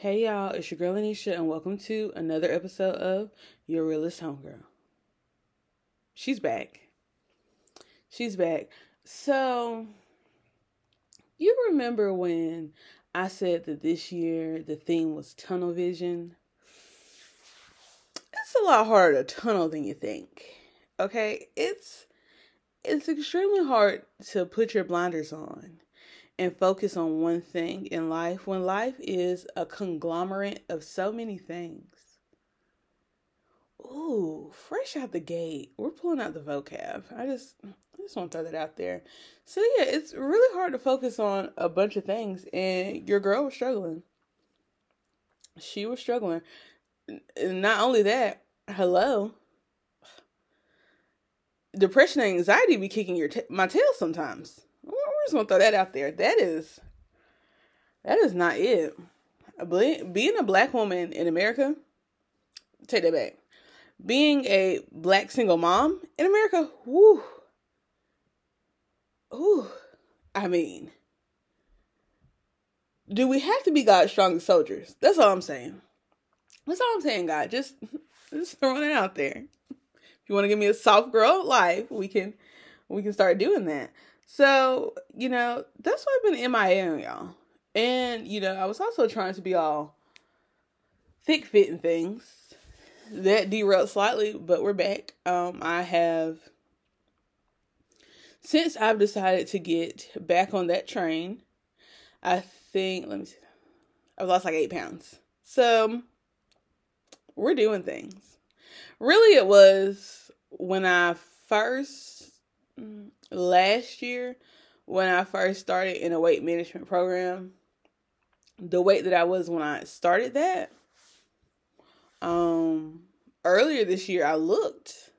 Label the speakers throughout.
Speaker 1: Hey y'all, it's your girl Anisha, and welcome to another episode of Your Realest Homegirl. She's back. She's back. So, you remember when I said that this year the theme was tunnel vision? It's a lot harder to tunnel than you think. Okay? It's it's extremely hard to put your blinders on and focus on one thing in life when life is a conglomerate of so many things. Ooh, fresh out the gate. We're pulling out the vocab. I just I just want to throw that out there. So yeah, it's really hard to focus on a bunch of things and your girl was struggling. She was struggling. And not only that, hello. Depression and anxiety be kicking your t- my tail sometimes just gonna throw that out there. That is, that is not it. Being a black woman in America, take that back. Being a black single mom in America, whoo, whoo. I mean, do we have to be God's strongest soldiers? That's all I'm saying. That's all I'm saying, God. Just, just throwing it out there. If you want to give me a soft girl life, we can, we can start doing that. So, you know, that's why I've been MIA y'all. And, you know, I was also trying to be all thick fitting things. That derailed slightly, but we're back. Um, I have since I've decided to get back on that train, I think let me see. I've lost like eight pounds. So we're doing things. Really it was when I first last year when I first started in a weight management program, the weight that I was when I started that, um, earlier this year I looked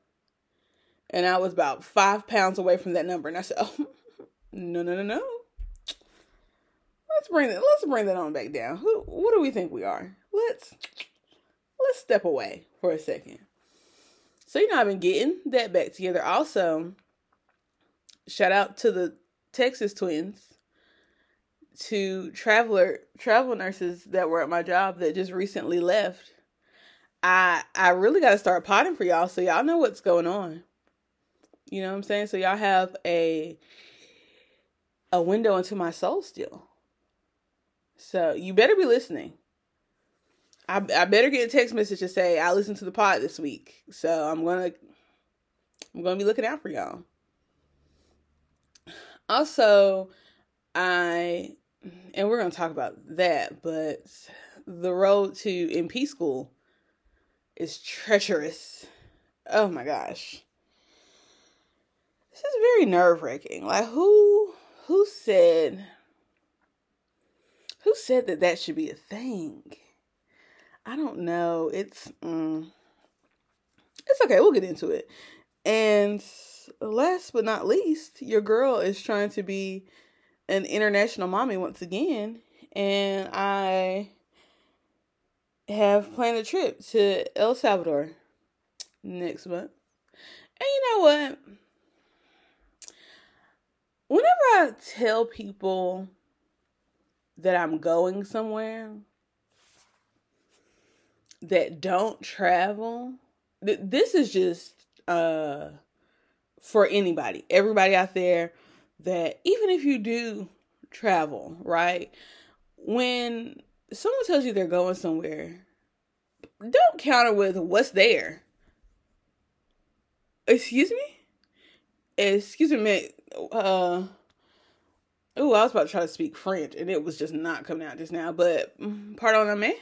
Speaker 1: and I was about five pounds away from that number. And I said, oh, no, no, no, no. Let's bring that, let's bring that on back down. Who, what do we think we are? Let's, let's step away for a second. So, you know, I've been getting that back together. Also, shout out to the Texas twins, to traveler travel nurses that were at my job that just recently left. I I really got to start potting for y'all so y'all know what's going on. You know what I'm saying? So y'all have a a window into my soul still. So you better be listening. I I better get a text message to say I listened to the pod this week. So I'm gonna I'm gonna be looking out for y'all. Also, I, and we're going to talk about that, but the road to NP school is treacherous. Oh my gosh. This is very nerve wracking. Like, who, who said, who said that that should be a thing? I don't know. It's, mm, it's okay. We'll get into it. And last but not least, your girl is trying to be an international mommy once again, and I have planned a trip to El Salvador next month. And you know what? Whenever I tell people that I'm going somewhere that don't travel, th- this is just uh for anybody, everybody out there that even if you do travel, right? When someone tells you they're going somewhere, don't counter with what's there. Excuse me? Excuse me, uh Oh, I was about to try to speak French and it was just not coming out just now, but mm, pardon me.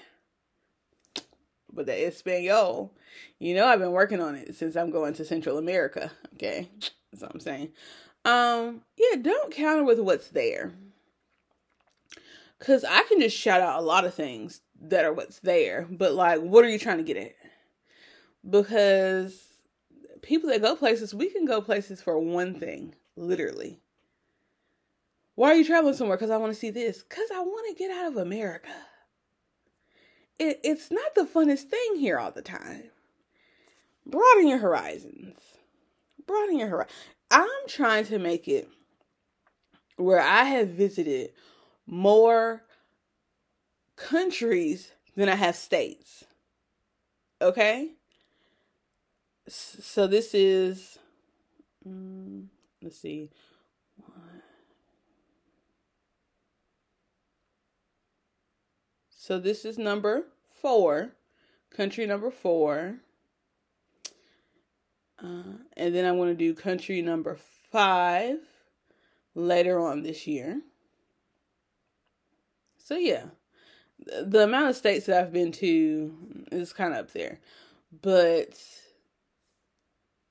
Speaker 1: But the Espanol you know, I've been working on it since I'm going to Central America. Okay. That's what I'm saying. Um, yeah, don't counter with what's there. Cause I can just shout out a lot of things that are what's there, but like, what are you trying to get at? Because people that go places, we can go places for one thing, literally. Why are you traveling somewhere? Because I want to see this. Because I want to get out of America. It, it's not the funnest thing here all the time broaden your horizons. Broaden your horizons. I'm trying to make it where I have visited more countries than I have states. Okay? So this is, mm, let's see. So this is number four, country number four. Uh, and then I want to do country number five later on this year. So, yeah, the amount of states that I've been to is kind of up there. But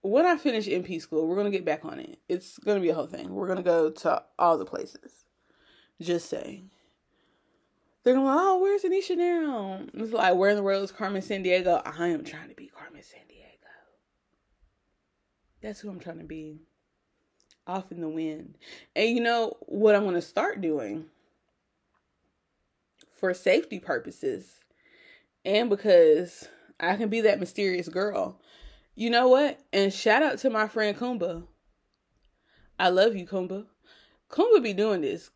Speaker 1: when I finish NP school, we're going to get back on it. It's going to be a whole thing. We're going to go to all the places. Just saying. They're going, oh, where's Anisha now? It's like, where in the world is Carmen Sandiego? I am trying to be Carmen Sandiego. That's who I'm trying to be. Off in the wind. And you know what I'm going to start doing for safety purposes and because I can be that mysterious girl. You know what? And shout out to my friend Kumba. I love you, Kumba. Kumba be doing this.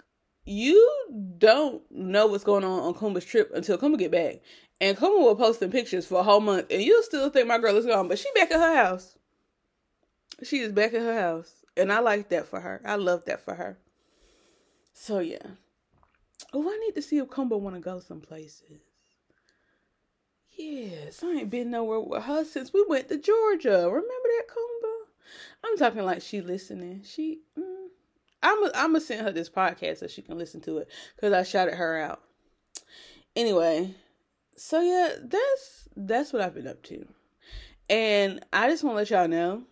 Speaker 1: You don't know what's going on on Kumba's trip until Kumba get back. And Kumba will posting pictures for a whole month, and you'll still think my girl is gone, but she back at her house. She is back at her house. And I like that for her. I love that for her. So yeah. Oh, I need to see if Kumba wanna go some places. Yes, I ain't been nowhere with her since we went to Georgia. Remember that Kumba? I'm talking like she listening. She, mm, I'm, I'm gonna send her this podcast so she can listen to it because I shouted her out. Anyway, so yeah, that's that's what I've been up to, and I just want to let y'all know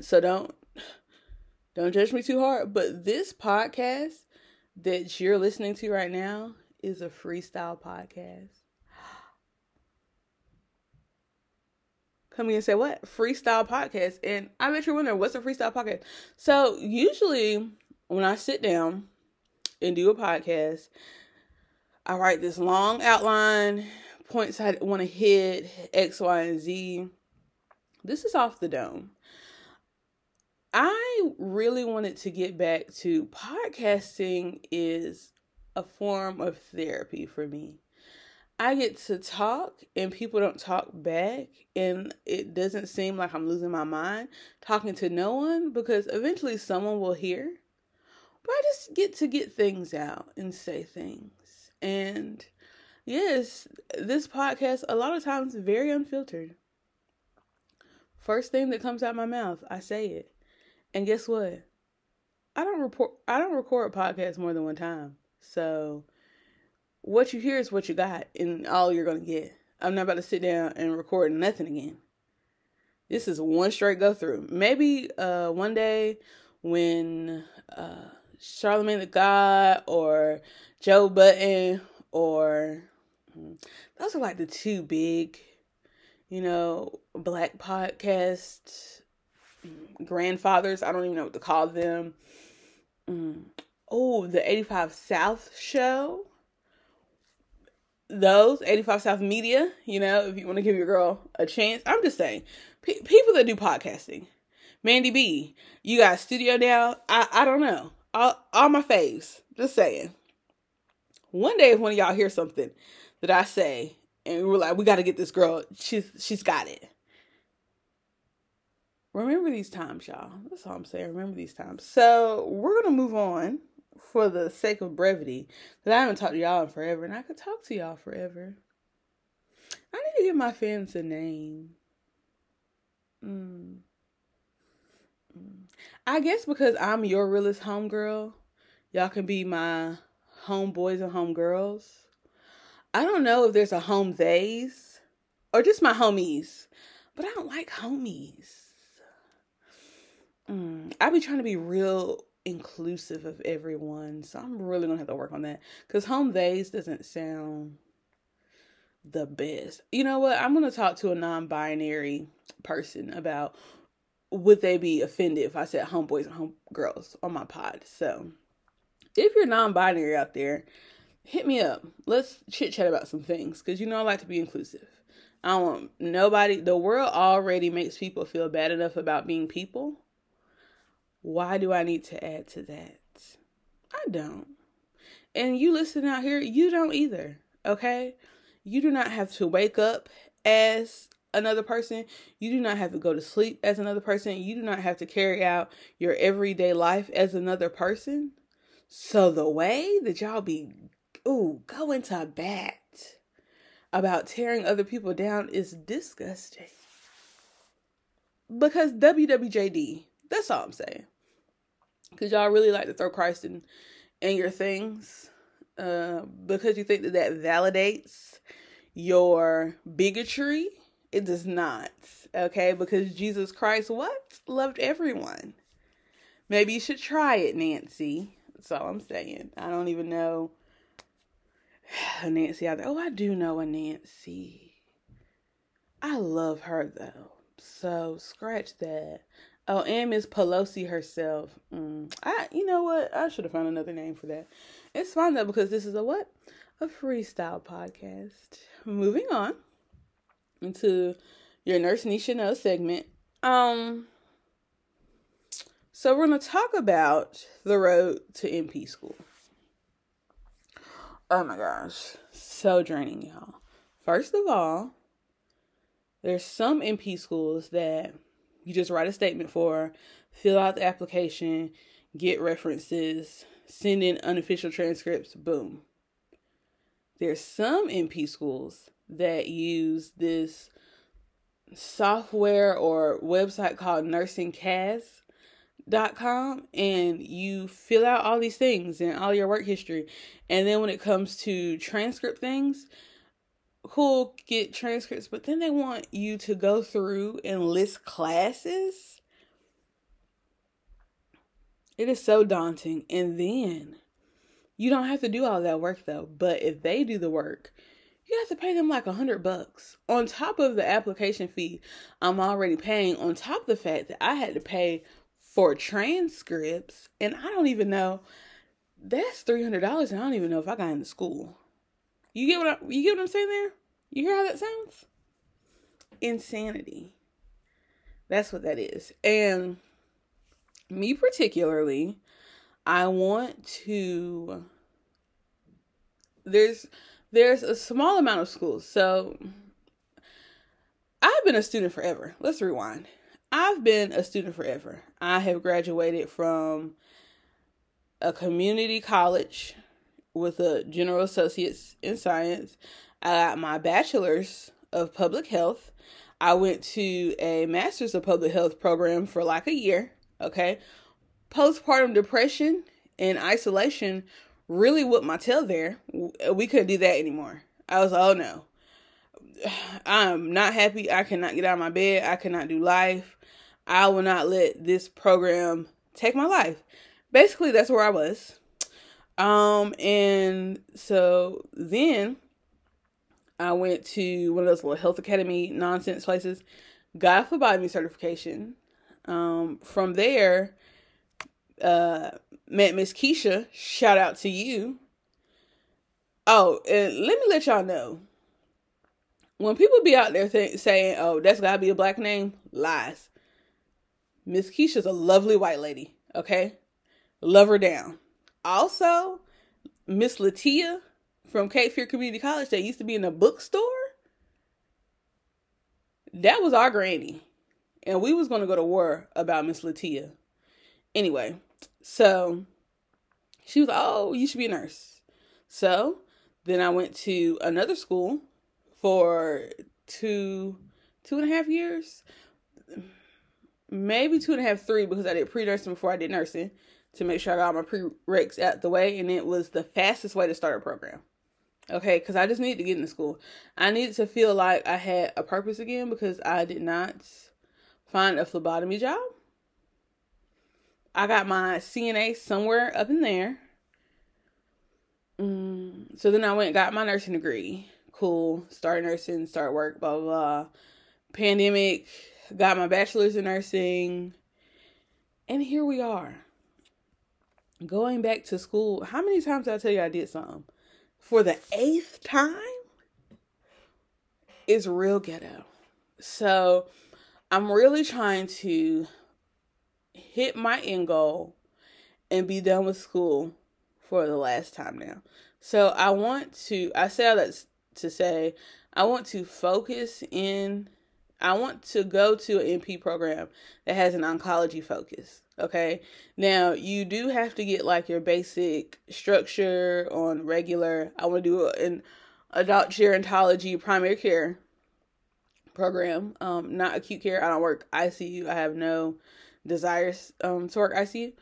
Speaker 1: so don't don't judge me too hard, but this podcast that you're listening to right now is a freestyle podcast. Come in and say what? Freestyle podcast. And I bet you're wondering what's a freestyle podcast. So usually when I sit down and do a podcast, I write this long outline, points I want to hit, X, Y, and Z. This is off the dome. I really wanted to get back to podcasting is a form of therapy for me. I get to talk and people don't talk back and it doesn't seem like I'm losing my mind talking to no one because eventually someone will hear. But I just get to get things out and say things. And yes, this podcast a lot of times very unfiltered. First thing that comes out my mouth, I say it. And guess what? I don't report I don't record podcasts more than one time. So what you hear is what you got and all you're gonna get. I'm not about to sit down and record nothing again. This is one straight go through. Maybe uh one day when uh Charlemagne the God or Joe Budden or hmm, those are like the two big, you know, black podcasts grandfathers. I don't even know what to call them. Mm. Oh, the 85 South show. Those 85 South Media, you know, if you want to give your girl a chance. I'm just saying, pe- people that do podcasting. Mandii B, you got studio now. I, I don't know. All, all my faves. Just saying. One day, if one of y'all hear something that I say, and we're like, we got to get this girl, she's she's got it remember these times, y'all. That's all I'm saying. Remember these times. So we're gonna move on for the sake of brevity, because I haven't talked to y'all in forever, and I could talk to y'all forever. I need to give my fans a name. Mm. Mm. I guess because I'm your realest homegirl, y'all can be my homeboys and homegirls. I don't know if there's a home theys or just my homies, but I don't like homies. Mm, I be trying to be real inclusive of everyone, so I'm really gonna have to work on that. Cause home days doesn't sound the best. You know what? I'm gonna talk to a non-binary person about would they be offended if I said homeboys and homegirls on my pod. So if you're non-binary out there, hit me up. Let's chit chat about some things because you know I like to be inclusive. I want nobody. The world already makes people feel bad enough about being people why do I need to add to that? I don't. And you listen out here, you don't either. Okay? You do not have to wake up as another person. You do not have to go to sleep as another person. You do not have to carry out your everyday life as another person. So the way that y'all be ooh going to bat about tearing other people down is disgusting. Because WWJD, that's all I'm saying. Because y'all really like to throw Christ in, in your things. Uh, because you think that that validates your bigotry. It does not. Okay? Because Jesus Christ, what? Loved everyone. Maybe you should try it, Nancy. That's all I'm saying. I don't even know a Nancy out there. Oh, I do know a Nancy. I love her though. So scratch that. Oh, and Miss Pelosi herself. Mm, I, you know what? I should have found another name for that. It's fine though because this is a what? A freestyle podcast. Moving on into your nurse Nisha know segment. Um. So we're gonna talk about the road to NP school. Oh my gosh, so draining, y'all. First of all, there's some NP schools that you just write a statement for, fill out the application, get references, send in unofficial transcripts, boom. There's some NP schools that use this software or website called NursingCAS dot com and you fill out all these things and all your work history and then when it comes to transcript things cool get transcripts but then they want you to go through and list classes it is so daunting and then you don't have to do all that work though but if they do the work you have to pay them like a hundred bucks on top of the application fee i'm already paying on top of the fact that i had to pay for transcripts, and I don't even know. That's three hundred dollars, and I don't even know if I got into school. You get what I, you get what I'm saying there? You hear how that sounds? Insanity. That's what that is. And me particularly, I want to there's there's a small amount of schools. So I've been a student forever. Let's rewind. I've been a student forever. I have graduated from a community college with a general associates in science. I got my bachelor's of public health. I went to a master's of public health program for like a year. Okay. Postpartum depression and isolation really whipped my tail there. We couldn't do that anymore. I was, oh no. I'm not happy. I cannot get out of my bed. I cannot do life. I will not let this program take my life. Basically, that's where I was. Um, and so then I went to one of those little health academy nonsense places, got a phlebotomy certification. Um, from there, uh, met Miss Keisha. Shout out to you. Oh, and let me let y'all know. When people be out there th- saying, "Oh, that's gotta be a black name," lies. Miss Keisha's a lovely white lady, okay? Love her down. Also, Miss Latia from Cape Fear Community College that used to be in a bookstore. That was our granny. And we was gonna go to war about Miss Latia. Anyway, so she was Oh, you should be a nurse. So then I went to another school for two two and a half years maybe two and a half, three, because I did pre nursing before I did nursing to make sure I got my prereqs out the way, and it was the fastest way to start a program. Okay, because I just needed to get into school. I needed to feel like I had a purpose again because I did not find a phlebotomy job. I got my CNA somewhere up in there. Mm, so then I went and got my nursing degree. Cool. Start nursing, start work, blah, blah, blah. Pandemic got my bachelor's in nursing, and here we are. Going back to school. How many times did I tell you I did something? For the eighth time? It's real ghetto. So I'm really trying to hit my end goal and be done with school for the last time now. So I want to, I say all that to say, I want to focus in, I want to go to an NP program that has an oncology focus. Okay. Now you do have to get like your basic structure on regular. I want to do an adult gerontology primary care program, um, not acute care. I don't work ICU. I have no desires um, to work ICU.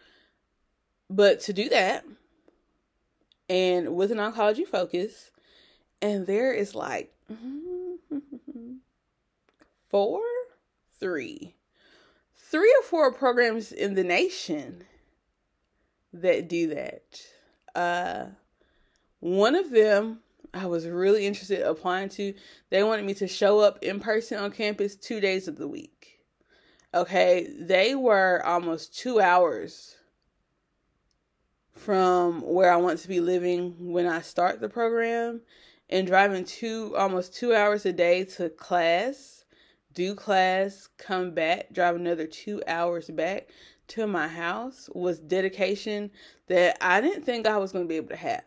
Speaker 1: But to do that, and with an oncology focus, and there is like four, three, three or four programs in the nation that do that. Uh, one of them I was really interested in applying to. They wanted me to show up in person on campus two days of the week. Okay, they were almost two hours from where I want to be living when I start the program and driving two almost two hours a day to class, do class, come back, drive another two hours back to my house was dedication that I didn't think I was going to be able to have.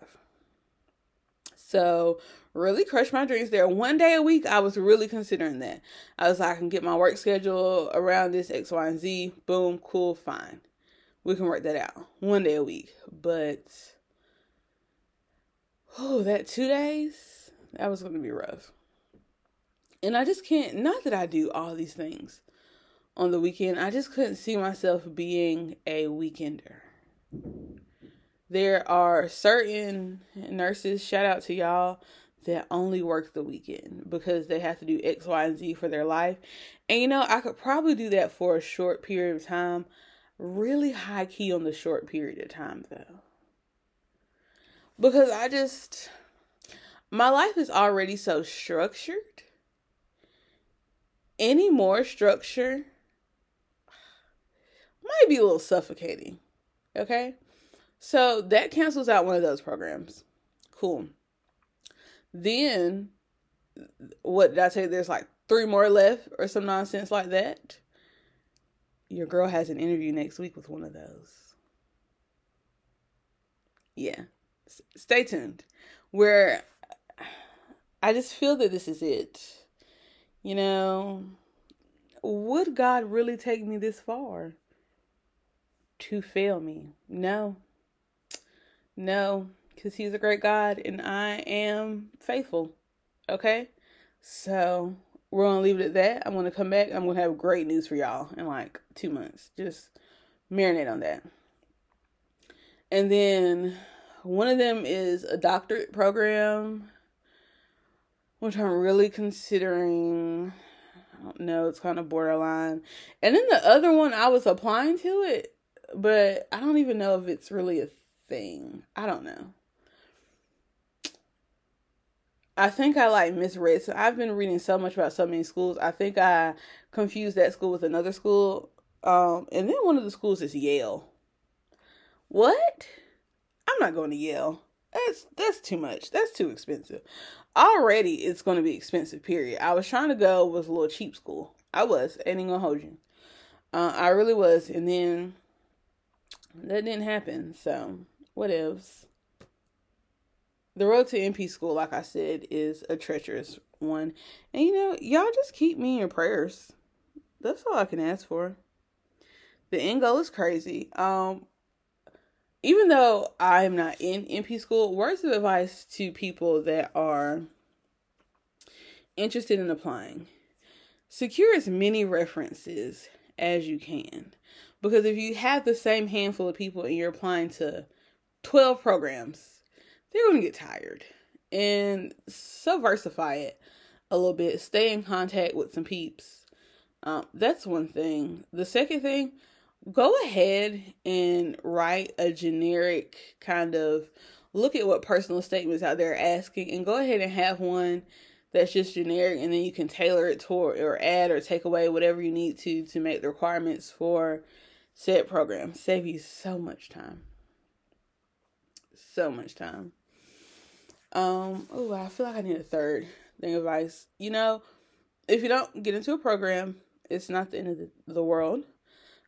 Speaker 1: So really crush my dreams there. One day a week, I was really considering that. I was like, I can get my work schedule around this X, Y, and Z. Boom, cool, fine. We can work that out. One day a week. But oh, that two days, that was gonna be rough. And I just can't not that I do all these things on the weekend. I just couldn't see myself being a weekender there are certain nurses, shout out to y'all, that only work the weekend because they have to do X, Y, and Z for their life. And you know, I could probably do that for a short period of time. Really high key on the short period of time though. Because I just my life is already so structured. Any more structure might be a little suffocating. Okay? So that cancels out one of those programs. Cool. Then, what did I say? There's like three more left or some nonsense like that. Your girl has an interview next week with one of those. Yeah. S- stay tuned. Where I just feel that this is it. You know, would God really take me this far to fail me? No. No, because he's a great God and I am faithful. Okay? So we're gonna leave it at that. I'm gonna come back. I'm gonna have great news for y'all in like two months. Just marinate on that. And then one of them is a doctorate program, which I'm really considering. I don't know, it's kind of borderline. And then the other one, I was applying to it, but I don't even know if it's really a thing. I don't know. I think I like misread. So I've been reading so much about so many schools. I think I confused that school with another school. Um, and then one of the schools is Yale. What? I'm not going to Yale. That's that's too much. That's too expensive. Already it's going to be expensive. Period. I was trying to go with a little cheap school. I was. Ain't gonna hold you. Uh, I really was, and then that didn't happen. So what else? The road to NP school, like I said, is a treacherous one. And you know, y'all just keep me in your prayers. That's all I can ask for. The end goal is crazy. Um even though I'm not in NP school, words of advice to people that are interested in applying. Secure as many references as you can. Because if you have the same handful of people and you're applying to 12 programs, they're going to get tired. And subversify it a little bit. Stay in contact with some peeps. Um, that's one thing. The second thing, go ahead and write a generic kind of look at what personal statements out there asking and go ahead and have one that's just generic and then you can tailor it toward or add or take away whatever you need to to make the requirements for said program. Save you so much time so much time. Um, oh, I feel like I need a third thing of advice. You know, if you don't get into a program, it's not the end of the, the world.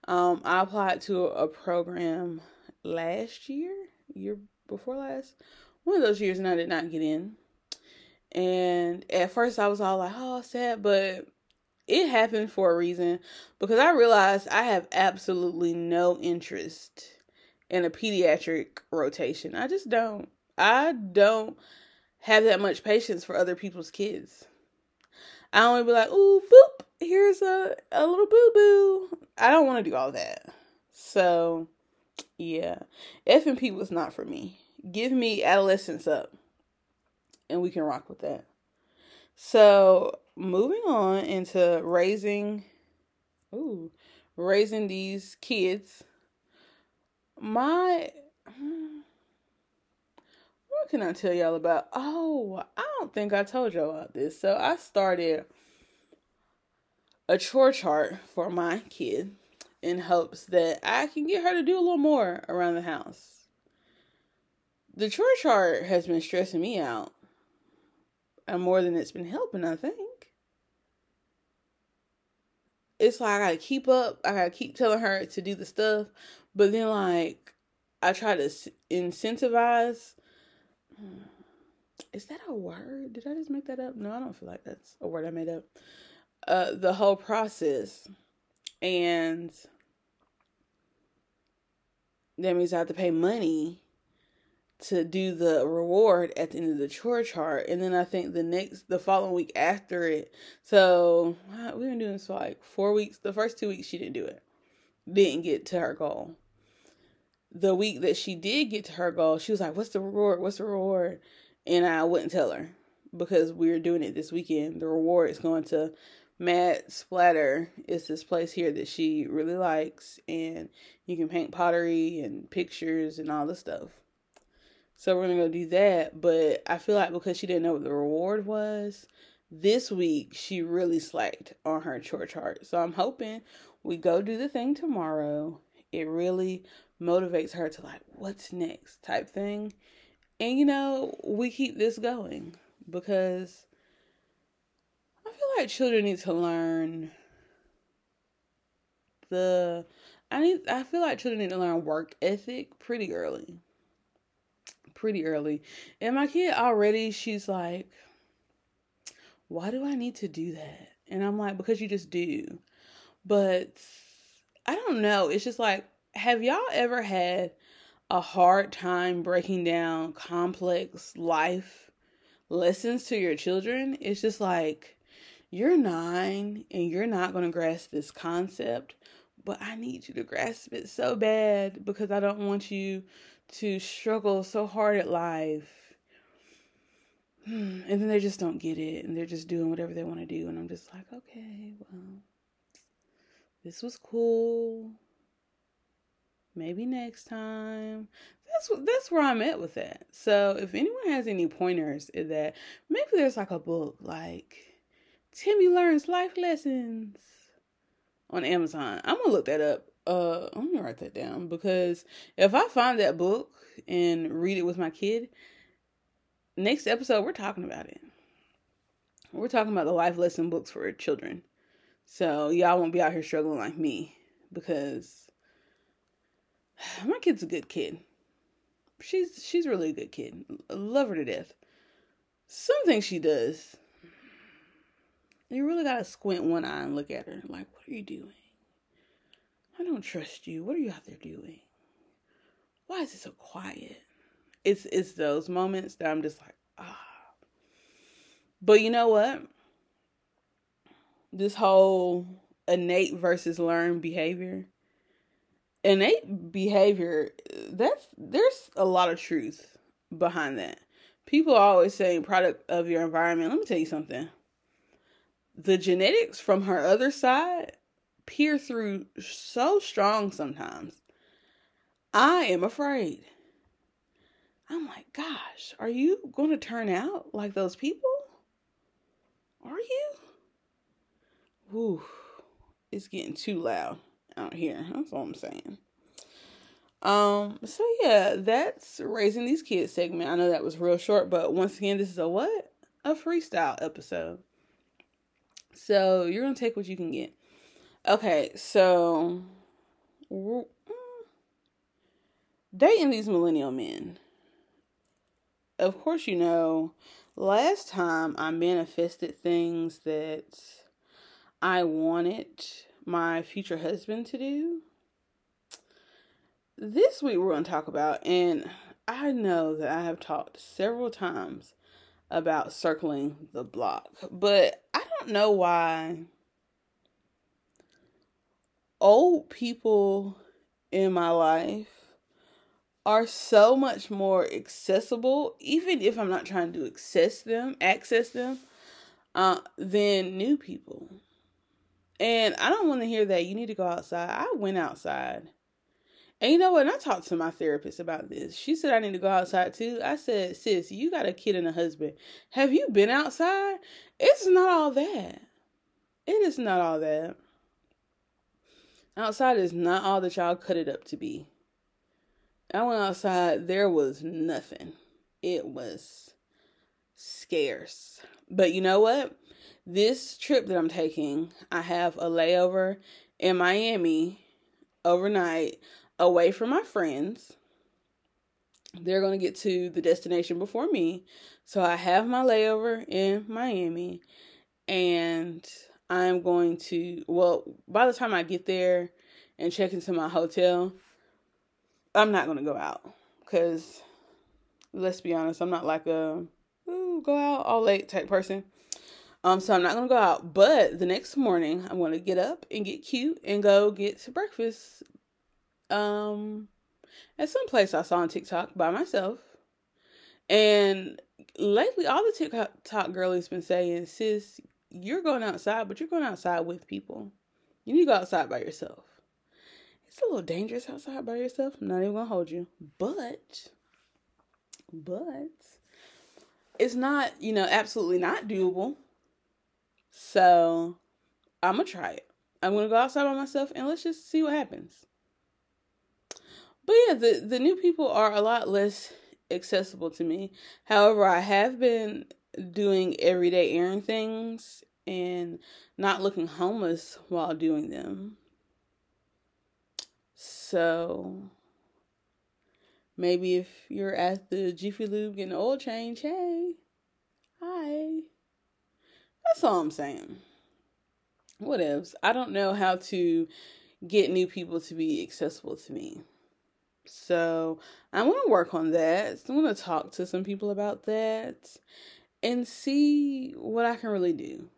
Speaker 1: Um, I applied to a program last year, year before last. One of those years, and I did not get in. And at first, I was all like, "Oh, sad," but it happened for a reason because I realized I have absolutely no interest in a pediatric rotation. I just don't. I don't have that much patience for other people's kids. I don't be like, ooh, boop, here's a, a little boo boo. I don't want to do all that. So, yeah, F and P was not for me. Give me adolescence up, and we can rock with that. So, moving on into raising, ooh, raising these kids. My, what can I tell y'all about? Oh, I don't think I told y'all about this. So I started a chore chart for my kid in hopes that I can get her to do a little more around the house. The chore chart has been stressing me out and more than it's been helping, I think. It's like I gotta keep up, I gotta keep telling her to do the stuff, but then like I try to incentivize. Is that a word? Did I just make that up? No, I don't feel like that's a word I made up. Uh, the whole process, and that means I have to pay money to do the reward at the end of the chore chart. And then i think the next the following week after it. So we've been doing this for like four weeks. The first two weeks she didn't do it. Didn't get to her goal. The week that she did get to her goal she was like what's the reward? What's the reward? And i wouldn't tell her because we are doing it this weekend. The reward is going to Mad Splatter is this place here that she really likes, and you can paint pottery and pictures and all the stuff. So we're gonna go do that. But I feel like because she didn't know what the reward was, this week she really slacked on her chore chart. So I'm hoping we go do the thing tomorrow. It really motivates her to like, what's next type thing. And you know, we keep this going because like children need to learn the I need I feel like children need to learn work ethic pretty early pretty early. And my kid already, she's like, why do I need to do that? And I'm like, because you just do. But I don't know. It's just like, have y'all ever had a hard time breaking down complex life lessons to your children? It's just like, you're nine and you're not going to grasp this concept, but I need you to grasp it so bad because I don't want you to struggle so hard at life. Hmm, and then they just don't get it and they're just doing whatever they want to do. And I'm just like, okay, well, this was cool. Maybe next time. That's that's where I'm at with that. So if anyone has any pointers in that, maybe there's like a book like Timmy learns life lessons on Amazon. I'm gonna look that up uh I'm gonna write that down because if I find that book and read it with my kid, next episode we're talking about it. We're talking about the life lesson books for children. So y'all won't be out here struggling like me because my kid's a good kid. She's she's really a good kid. I love her to death. Some things she does. You really gotta squint one eye and look at her. Like, what are you doing? I don't trust you. What are you out there doing? Why is it so quiet? It's it's those moments that I'm just like, ah. But you know what? This whole innate versus learned behavior. Innate behavior, that's there's a lot of truth behind that. People are always saying product of your environment. Let me tell you something. The genetics from her other side peer through so strong sometimes. I am afraid. I'm like, gosh, are you going to turn out like those people? Are you? Ooh, it's getting too loud out here. That's all I'm saying. Um, so yeah, that's raising these kids segment. I know that was real short, but once again, this is a what? A freestyle episode. So you're gonna take what you can get. Okay, so mm, dating these millennial men. of course, you know, last time I manifested things that I wanted my future husband to do. This week we're going to talk about, and I know that I have talked several times about circling the block, but know why old people in my life are so much more accessible, even if I'm not trying to access them, access them, uh, than new people. And I don't want to hear that you need to go outside. I went outside. And you know what? And I talked to my therapist about this. She said I need to go outside too. I said, sis, you got a kid and a husband. Have you been outside? It's not all that. It is not all that. Outside is not all that y'all cut it up to be. I went outside, there was nothing. It was scarce. But you know what? This trip that I'm taking, I have a layover in Miami overnight away from my friends. They're going to get to the destination before me. So I have my layover in Miami and I'm going to, well, by the time I get there and check into my hotel, I'm not going to go out because let's be honest, I'm not like a ooh, go out all late type person. Um, so I'm not gonna go out. But the next morning, I'm gonna get up and get cute and go get to breakfast. Um, at some place I saw on TikTok by myself, and lately all the TikTok girlies been saying, "Sis, you're going outside, but you're going outside with people. You need to go outside by yourself. It's a little dangerous outside by yourself. I'm not even gonna hold you, but, but it's not, you know, absolutely not doable. So I'm gonna try it. I'm gonna go outside by myself and let's just see what happens. But yeah, the the new people are a lot less accessible to me. However, I have been doing everyday errand things and not looking homeless while doing them. So maybe if you're at the Jiffy Lube getting oil change, hey, hi. That's all I'm saying. What else? I don't know how to get new people to be accessible to me. So I want to work on that. I want to talk to some people about that and see what I can really do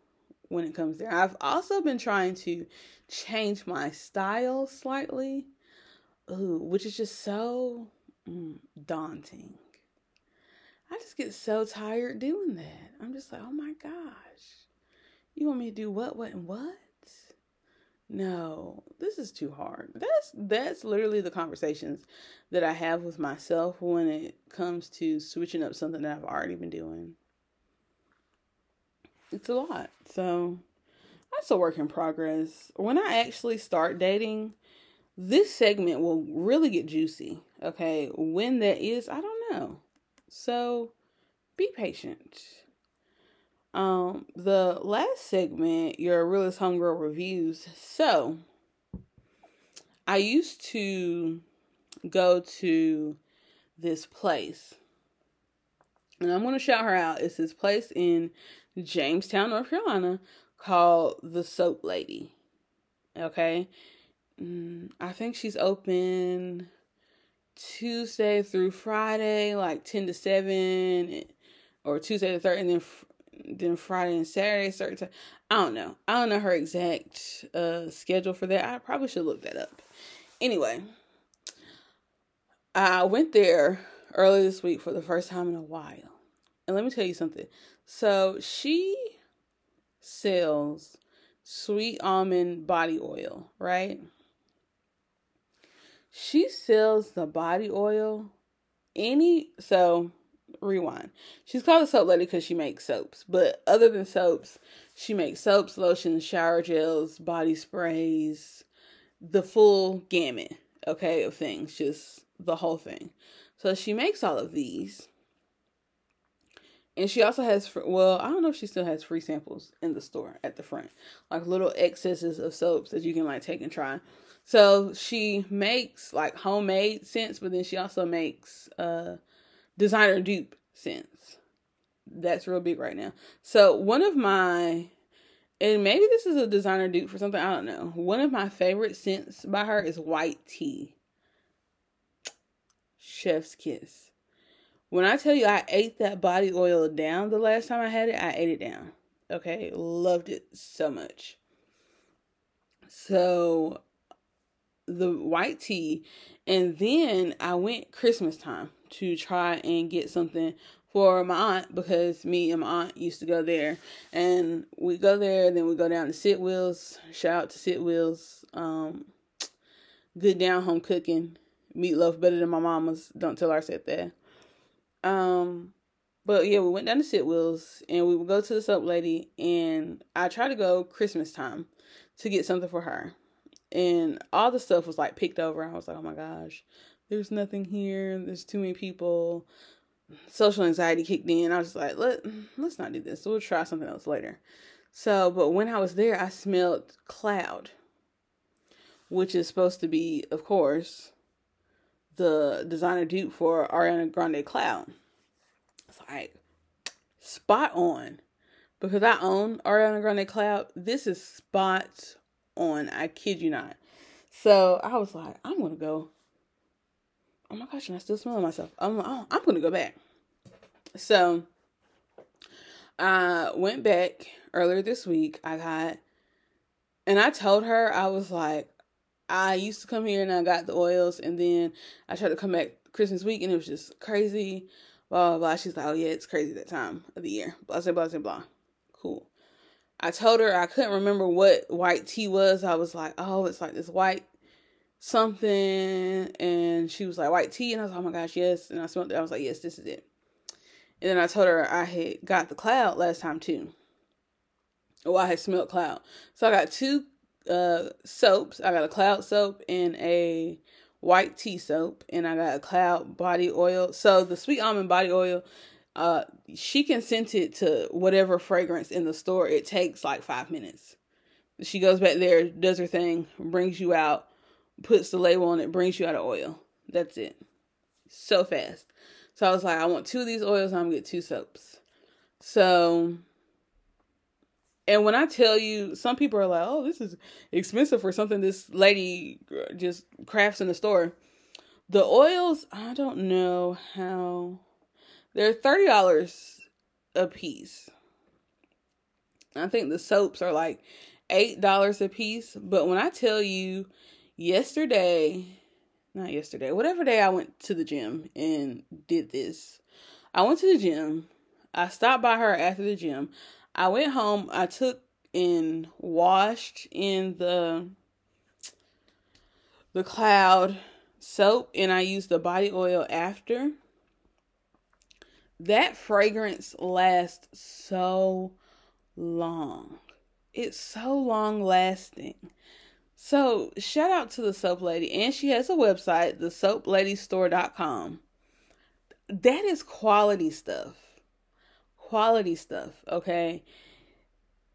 Speaker 1: when it comes there. I've also been trying to change my style slightly, ooh, which is just so mm, daunting. I just get so tired doing that. I'm just like, oh my gosh, you want me to do what, what, and what? No, this is too hard. That's that's literally the conversations that I have with myself when it comes to switching up something that I've already been doing it's a lot. So that's a work in progress. When I actually start dating, this segment will really get juicy. Okay. When that is, I don't know. So be patient. Um, the last segment, your realist homegirl reviews. So I used to go to this place. And I'm gonna shout her out. It's this place in Jamestown, North Carolina, called the Soap Lady. Okay. Mm, I think she's open Tuesday through Friday, like 10 to 7, or Tuesday to 3, and then then Friday and Saturday certain time. I don't know. I don't know her exact uh schedule for that. I probably should look that up. Anyway, I went there early this week for the first time in a while. And let me tell you something. So she sells sweet almond body oil, right? She sells the body oil any so rewind. She's called a soap lady because she makes soaps, but other than soaps, she makes soaps, lotions, shower gels, body sprays, the full gamut, okay, of things, just the whole thing. So she makes all of these and she also has, well, I don't know if she still has free samples in the store at the front, like little excesses of soaps that you can like take and try. So she makes like homemade scents, but then she also makes uh designer dupe scents. That's real big right now. So one of my and maybe this is a designer dupe for something, I don't know. One of my favorite scents by her is white tea. Chef's kiss. When I tell you I ate that body oil down the last time I had it, I ate it down. Okay, loved it so much. So the white tea and then I went Christmas time to try and get something for my aunt because me and my aunt used to go there. And we go there then we go down to sit wheels shout out to sit wheels um good down home cooking. Meatloaf better than my mama's. Don't tell her i said that. Um but yeah we went down to sit wheels and we would go to the soap lady and i tried to go christmas time to get something for her. And all the stuff was like picked over. I was like oh my gosh there's nothing here there's too many people social anxiety kicked in. I was like, let let's not do this. We'll try something else later. So, but when I was there, I smelled cloud, which is supposed to be, of course, the designer dupe for Ariana Grande Cloud. It's like spot on. Because I own Ariana Grande Cloud. This is spot on. I kid you not. So I was like, I'm gonna go oh my gosh, and I still smell myself. I'm like, oh, I'm gonna go back. So I went back earlier this week. I got, and I told her I was like, I used to come here and I got the oils, and then I tried to come back Christmas week, and it was just crazy. Blah blah blah. She's like, oh yeah, it's crazy that time of the year. Blah blah blah blah. Cool. I told her I couldn't remember what white tea was. I was like, oh, it's like this white something and she was like white tea and I was like, oh my gosh, yes. And I smelled it. I was like, yes, this is it. And then I told her I had got the cloud last time too. Oh, I had smelled cloud. So I got two uh soaps. I got a cloud soap and a white tea soap and I got a cloud body oil. So the sweet almond body oil, uh she can scent it to whatever fragrance in the store. It takes like five minutes. She goes back there, does her thing, brings you out puts the label on it, brings you out of oil. That's it. So fast. So I was like, I want two of these oils, I'm gonna get two soaps. So and when I tell you, some people are like, "Oh, this is expensive for something this lady just crafts in the store." The oils, I don't know how. They're thirty dollars a piece. I think the soaps are like eight dollars a piece. But when I tell you, yesterday, not yesterday, whatever day I went to the gym and did this, I went to the gym. I stopped by her after the gym. I went home. I took and washed in the the cloud soap and I used the body oil after. That fragrance lasts so long. It's so long lasting. So, shout out to the soap lady, and she has a website, thesoapladystore.com. That is quality stuff. Quality stuff, okay?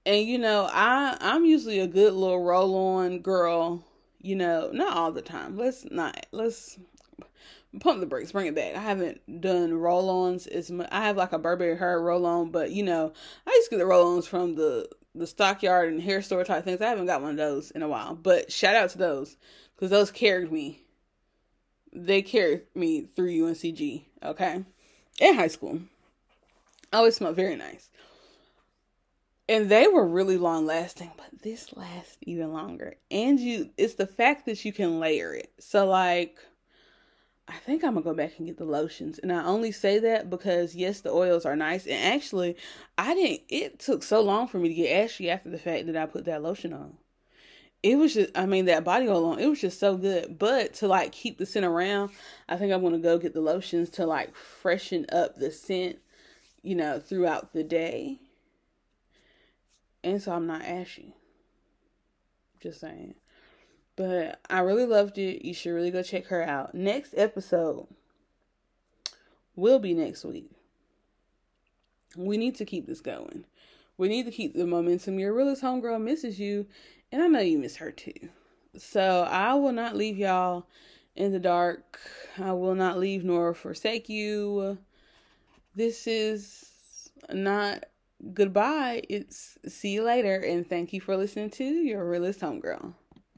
Speaker 1: And you know, I I'm usually a good little roll on girl, you know, not all the time. Let's not let's pump the brakes, bring it back. I haven't done roll ons as much. I have like a Burberry hair roll on, but you know, I used to get the roll ons from the the stockyard and hair store type things. I haven't got one of those in a while, but shout out to those because those carried me. They carried me through UNCG, okay, in high school. I always smelled very nice, and they were really long lasting. But this lasts even longer, and you it's the fact that you can layer it. So like I think I'm gonna go back and get the lotions. And I only say that because yes, the oils are nice. And actually, I didn't it took so long for me to get ashy after the fact that I put that lotion on. It was just I mean that body oil on, it was just so good. But to like keep the scent around, I think I'm gonna go get the lotions to like freshen up the scent, you know, throughout the day. And so I'm not ashy. Just saying. But I really loved it. You should really go check her out. Next episode will be next week. We need to keep this going. We need to keep the momentum. Your realest homegirl misses you, and I know you miss her too. So I will not leave y'all in the dark. I will not leave nor forsake you. this is not goodbye. It's see you later, and thank you for listening to your realest homegirl.